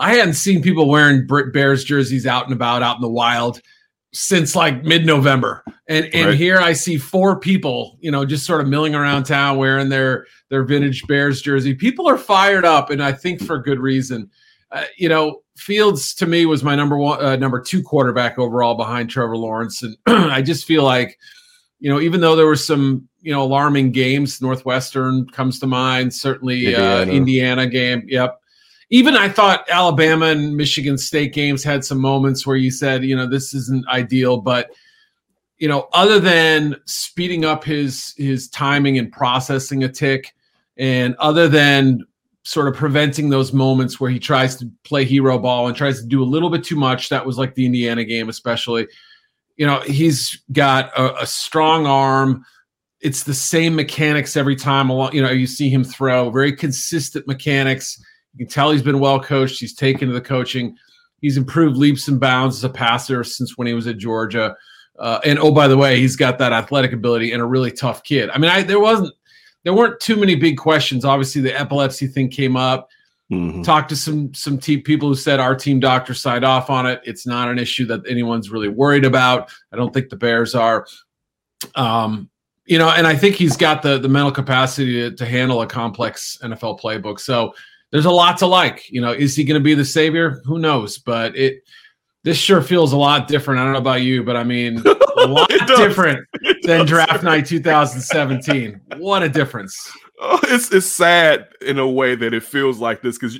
I hadn't seen people wearing Bears jerseys out and about out in the wild since like mid-November. And and right. here I see four people, you know, just sort of milling around town wearing their their vintage Bears jersey. People are fired up and I think for good reason. Uh, you know, Fields to me was my number one uh, number 2 quarterback overall behind Trevor Lawrence and I just feel like you know, even though there were some, you know, alarming games, Northwestern comes to mind, certainly Indiana. Uh, Indiana game. Yep even I thought Alabama and Michigan State games had some moments where you said, you know, this isn't ideal, but you know, other than speeding up his his timing and processing a tick, and other than sort of preventing those moments where he tries to play hero ball and tries to do a little bit too much, that was like the Indiana game, especially. You know, he's got a, a strong arm. It's the same mechanics every time. Along, you know, you see him throw very consistent mechanics you can tell he's been well coached. He's taken to the coaching. He's improved leaps and bounds as a passer since when he was at Georgia. Uh, and oh, by the way, he's got that athletic ability and a really tough kid. I mean, I there wasn't there weren't too many big questions. Obviously, the epilepsy thing came up. Mm-hmm. Talked to some some people who said our team doctor signed off on it. It's not an issue that anyone's really worried about. I don't think the Bears are. Um, you know, and I think he's got the the mental capacity to, to handle a complex NFL playbook. So there's a lot to like. You know, is he going to be the savior? Who knows? But it this sure feels a lot different. I don't know about you, but I mean, a lot different than draft night 2017. What a difference! Oh, it's it's sad in a way that it feels like this because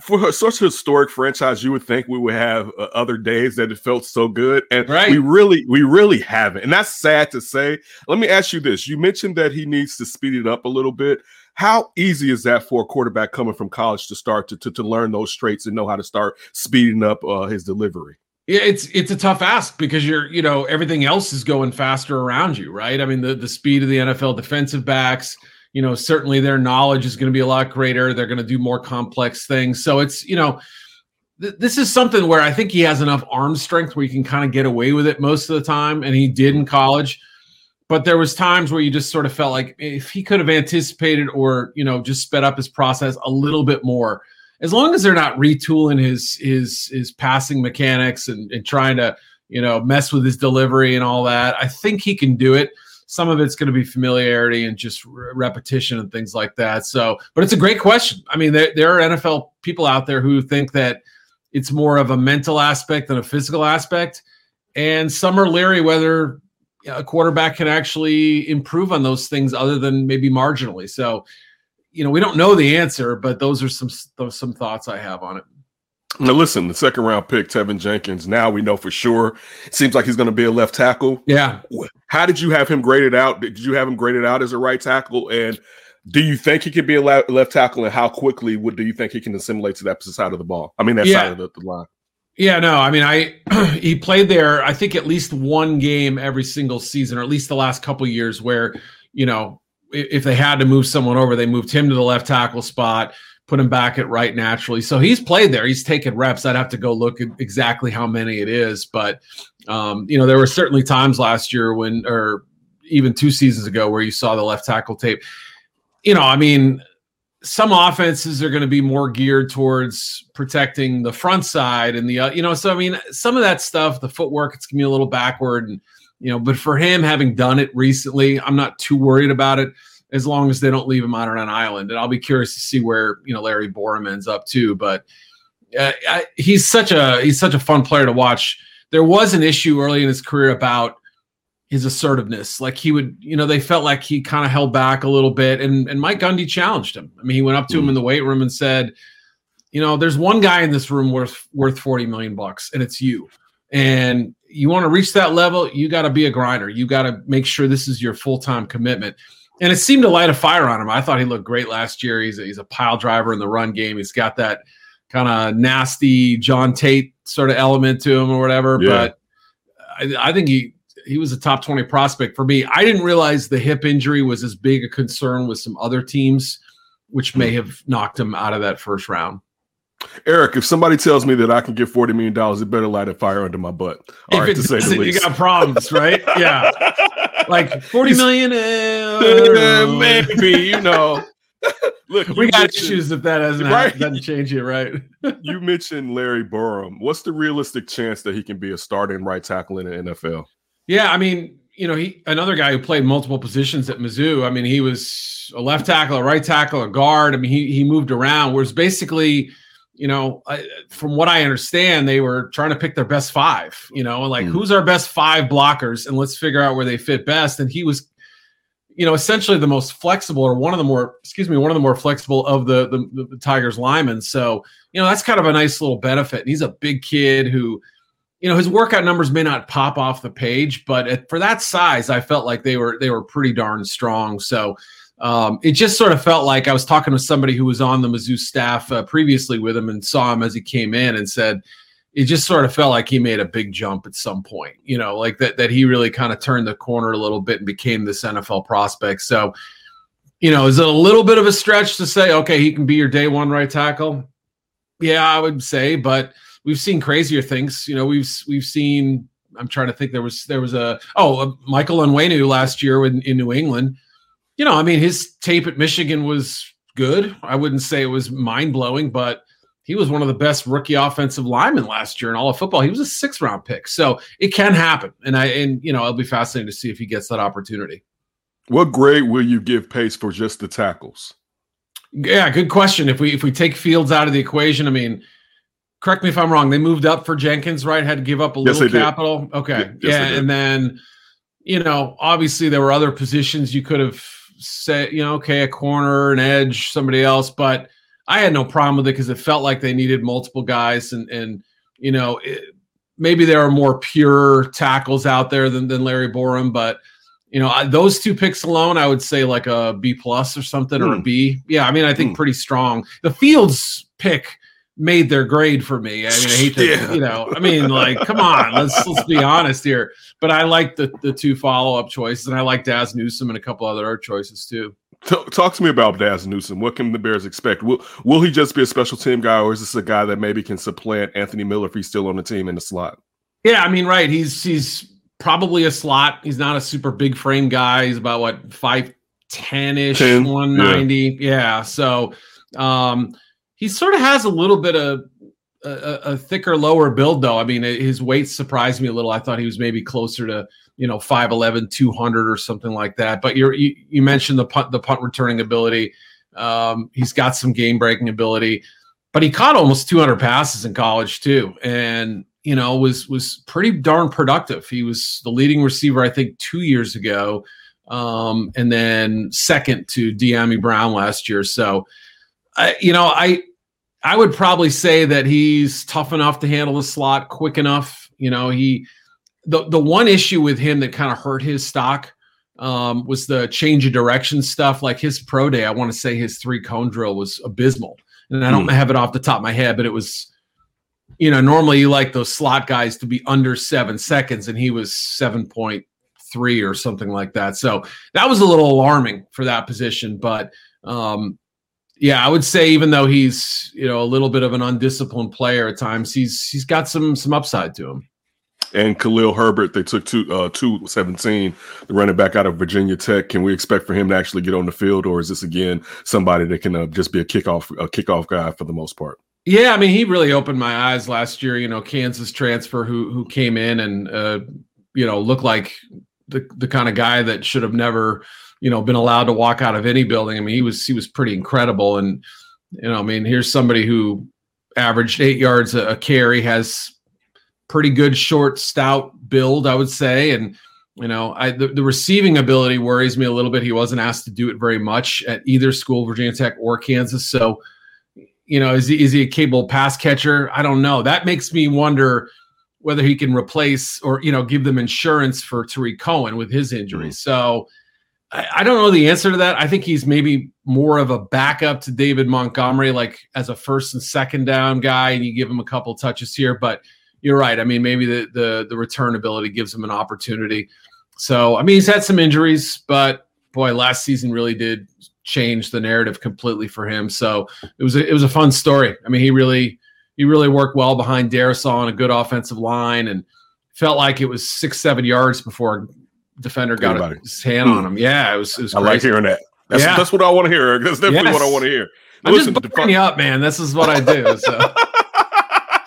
for such a historic franchise, you would think we would have uh, other days that it felt so good, and right. we really, we really haven't, and that's sad to say. Let me ask you this: You mentioned that he needs to speed it up a little bit. How easy is that for a quarterback coming from college to start to, to, to learn those traits and know how to start speeding up uh, his delivery? Yeah, it's it's a tough ask because you're you know everything else is going faster around you, right? I mean the the speed of the NFL defensive backs, you know, certainly their knowledge is going to be a lot greater. They're going to do more complex things. So it's you know, th- this is something where I think he has enough arm strength where he can kind of get away with it most of the time, and he did in college but there was times where you just sort of felt like if he could have anticipated or you know just sped up his process a little bit more as long as they're not retooling his his his passing mechanics and, and trying to you know mess with his delivery and all that i think he can do it some of it's going to be familiarity and just re- repetition and things like that so but it's a great question i mean there, there are nfl people out there who think that it's more of a mental aspect than a physical aspect and some are leery whether a quarterback can actually improve on those things other than maybe marginally. So, you know, we don't know the answer, but those are some those some thoughts I have on it. Now, listen, the second round pick, Teven Jenkins. Now we know for sure. Seems like he's going to be a left tackle. Yeah. How did you have him graded out? Did you have him graded out as a right tackle? And do you think he could be a left tackle? And how quickly would do you think he can assimilate to that side of the ball? I mean, that yeah. side of the, the line. Yeah, no, I mean, I he played there. I think at least one game every single season, or at least the last couple years, where you know if they had to move someone over, they moved him to the left tackle spot, put him back at right naturally. So he's played there. He's taken reps. I'd have to go look exactly how many it is, but um, you know, there were certainly times last year when, or even two seasons ago, where you saw the left tackle tape. You know, I mean, some offenses are going to be more geared towards protecting the front side and the uh, you know so i mean some of that stuff the footwork it's to be a little backward and you know but for him having done it recently i'm not too worried about it as long as they don't leave him out on an island and i'll be curious to see where you know larry borom ends up too but uh, I, he's such a he's such a fun player to watch there was an issue early in his career about his assertiveness. Like he would, you know, they felt like he kind of held back a little bit. And and Mike Gundy challenged him. I mean, he went up to mm. him in the weight room and said, you know, there's one guy in this room worth worth 40 million bucks, and it's you. And you want to reach that level, you got to be a grinder. You got to make sure this is your full-time commitment. And it seemed to light a fire on him. I thought he looked great last year. He's a, he's a pile driver in the run game. He's got that kind of nasty John Tate sort of element to him or whatever. Yeah. But I, I think he he was a top 20 prospect for me. I didn't realize the hip injury was as big a concern with some other teams, which may have knocked him out of that first round. Eric, if somebody tells me that I can get forty million dollars, it better light a fire under my butt. All if right, to say the least. You got problems, right? yeah, like forty million, uh, maybe you know. Look, we got issues if that doesn't right? doesn't change it, right? you mentioned Larry Borom. What's the realistic chance that he can be a starting right tackle in the NFL? Yeah, I mean, you know, he another guy who played multiple positions at Mizzou. I mean, he was a left tackle, a right tackle, a guard. I mean, he he moved around. Whereas basically, you know, I, from what I understand, they were trying to pick their best five. You know, like mm. who's our best five blockers, and let's figure out where they fit best. And he was you know, essentially the most flexible or one of the more, excuse me, one of the more flexible of the, the, the Tigers linemen. So, you know, that's kind of a nice little benefit. And he's a big kid who, you know, his workout numbers may not pop off the page, but at, for that size, I felt like they were they were pretty darn strong. So um, it just sort of felt like I was talking to somebody who was on the Mizzou staff uh, previously with him and saw him as he came in and said, it just sort of felt like he made a big jump at some point, you know, like that that he really kind of turned the corner a little bit and became this NFL prospect. So, you know, is it a little bit of a stretch to say, okay, he can be your day one right tackle? Yeah, I would say, but we've seen crazier things. You know, we've we've seen. I'm trying to think. There was there was a oh a Michael Onwenu last year in, in New England. You know, I mean, his tape at Michigan was good. I wouldn't say it was mind blowing, but he was one of the best rookie offensive linemen last year in all of football. He was a six round pick. So it can happen. And I and you know, it'll be fascinating to see if he gets that opportunity. What grade will you give Pace for just the tackles? Yeah, good question. If we if we take Fields out of the equation, I mean, correct me if I'm wrong. They moved up for Jenkins, right? Had to give up a little capital. Did. Okay. Yes, yeah. And then, you know, obviously there were other positions you could have said, you know, okay, a corner, an edge, somebody else, but I had no problem with it because it felt like they needed multiple guys, and and you know it, maybe there are more pure tackles out there than than Larry Borom, but you know I, those two picks alone, I would say like a B plus or something mm. or a hmm. Yeah, I mean I think mm. pretty strong. The Fields pick made their grade for me. I mean, I hate to, yeah. you know, I mean, like, come on, let's let's be honest here. But I like the the two follow up choices, and I like Dazz Newsome and a couple other choices too. Talk to me about Dazz Newsome. What can the Bears expect? Will will he just be a special team guy, or is this a guy that maybe can supplant Anthony Miller if he's still on the team in the slot? Yeah, I mean, right. He's he's probably a slot. He's not a super big frame guy. He's about what five ten ish, one ninety. Yeah. yeah. So um, he sort of has a little bit of a, a, thicker lower build though. I mean, his weight surprised me a little. I thought he was maybe closer to you know 5'11 200 or something like that but you you mentioned the punt the punt returning ability um, he's got some game breaking ability but he caught almost 200 passes in college too and you know was was pretty darn productive he was the leading receiver i think two years ago um, and then second to Dyami Brown last year so I, you know i i would probably say that he's tough enough to handle the slot quick enough you know he the the one issue with him that kind of hurt his stock um, was the change of direction stuff. Like his pro day, I want to say his three cone drill was abysmal, and I don't mm. have it off the top of my head, but it was. You know, normally you like those slot guys to be under seven seconds, and he was seven point three or something like that. So that was a little alarming for that position. But um, yeah, I would say even though he's you know a little bit of an undisciplined player at times, he's he's got some some upside to him and Khalil Herbert. They took two uh two seventeen, the running back out of Virginia Tech. Can we expect for him to actually get on the field, or is this again somebody that can uh, just be a kickoff a kickoff guy for the most part? Yeah, I mean, he really opened my eyes last year. You know, Kansas transfer who who came in and uh, you know looked like the the kind of guy that should have never you know been allowed to walk out of any building. I mean, he was he was pretty incredible, and you know, I mean, here's somebody who averaged eight yards a, a carry, has pretty good short stout build, I would say. And you know, I the, the, receiving ability worries me a little bit. He wasn't asked to do it very much at either school, Virginia Tech or Kansas. So, you know, is he is he a capable pass catcher? I don't know. That makes me wonder whether he can replace or you know give them insurance for Tarik Cohen with his injury. Mm-hmm. So. I, I don't know the answer to that. I think he's maybe more of a backup to David Montgomery, like as a first and second down guy, and you give him a couple touches here. But you're right. I mean, maybe the the the return ability gives him an opportunity. So, I mean, he's had some injuries, but boy, last season really did change the narrative completely for him. So it was a, it was a fun story. I mean, he really he really worked well behind Darrisaw on a good offensive line and felt like it was six seven yards before defender got his hand on him. Hmm. Yeah, it was. It was I like hearing that. That's, yeah. that's what I want to hear. That's definitely yes. what I want to hear. I'm Listen, just buttering you up, man. This is what I do. So.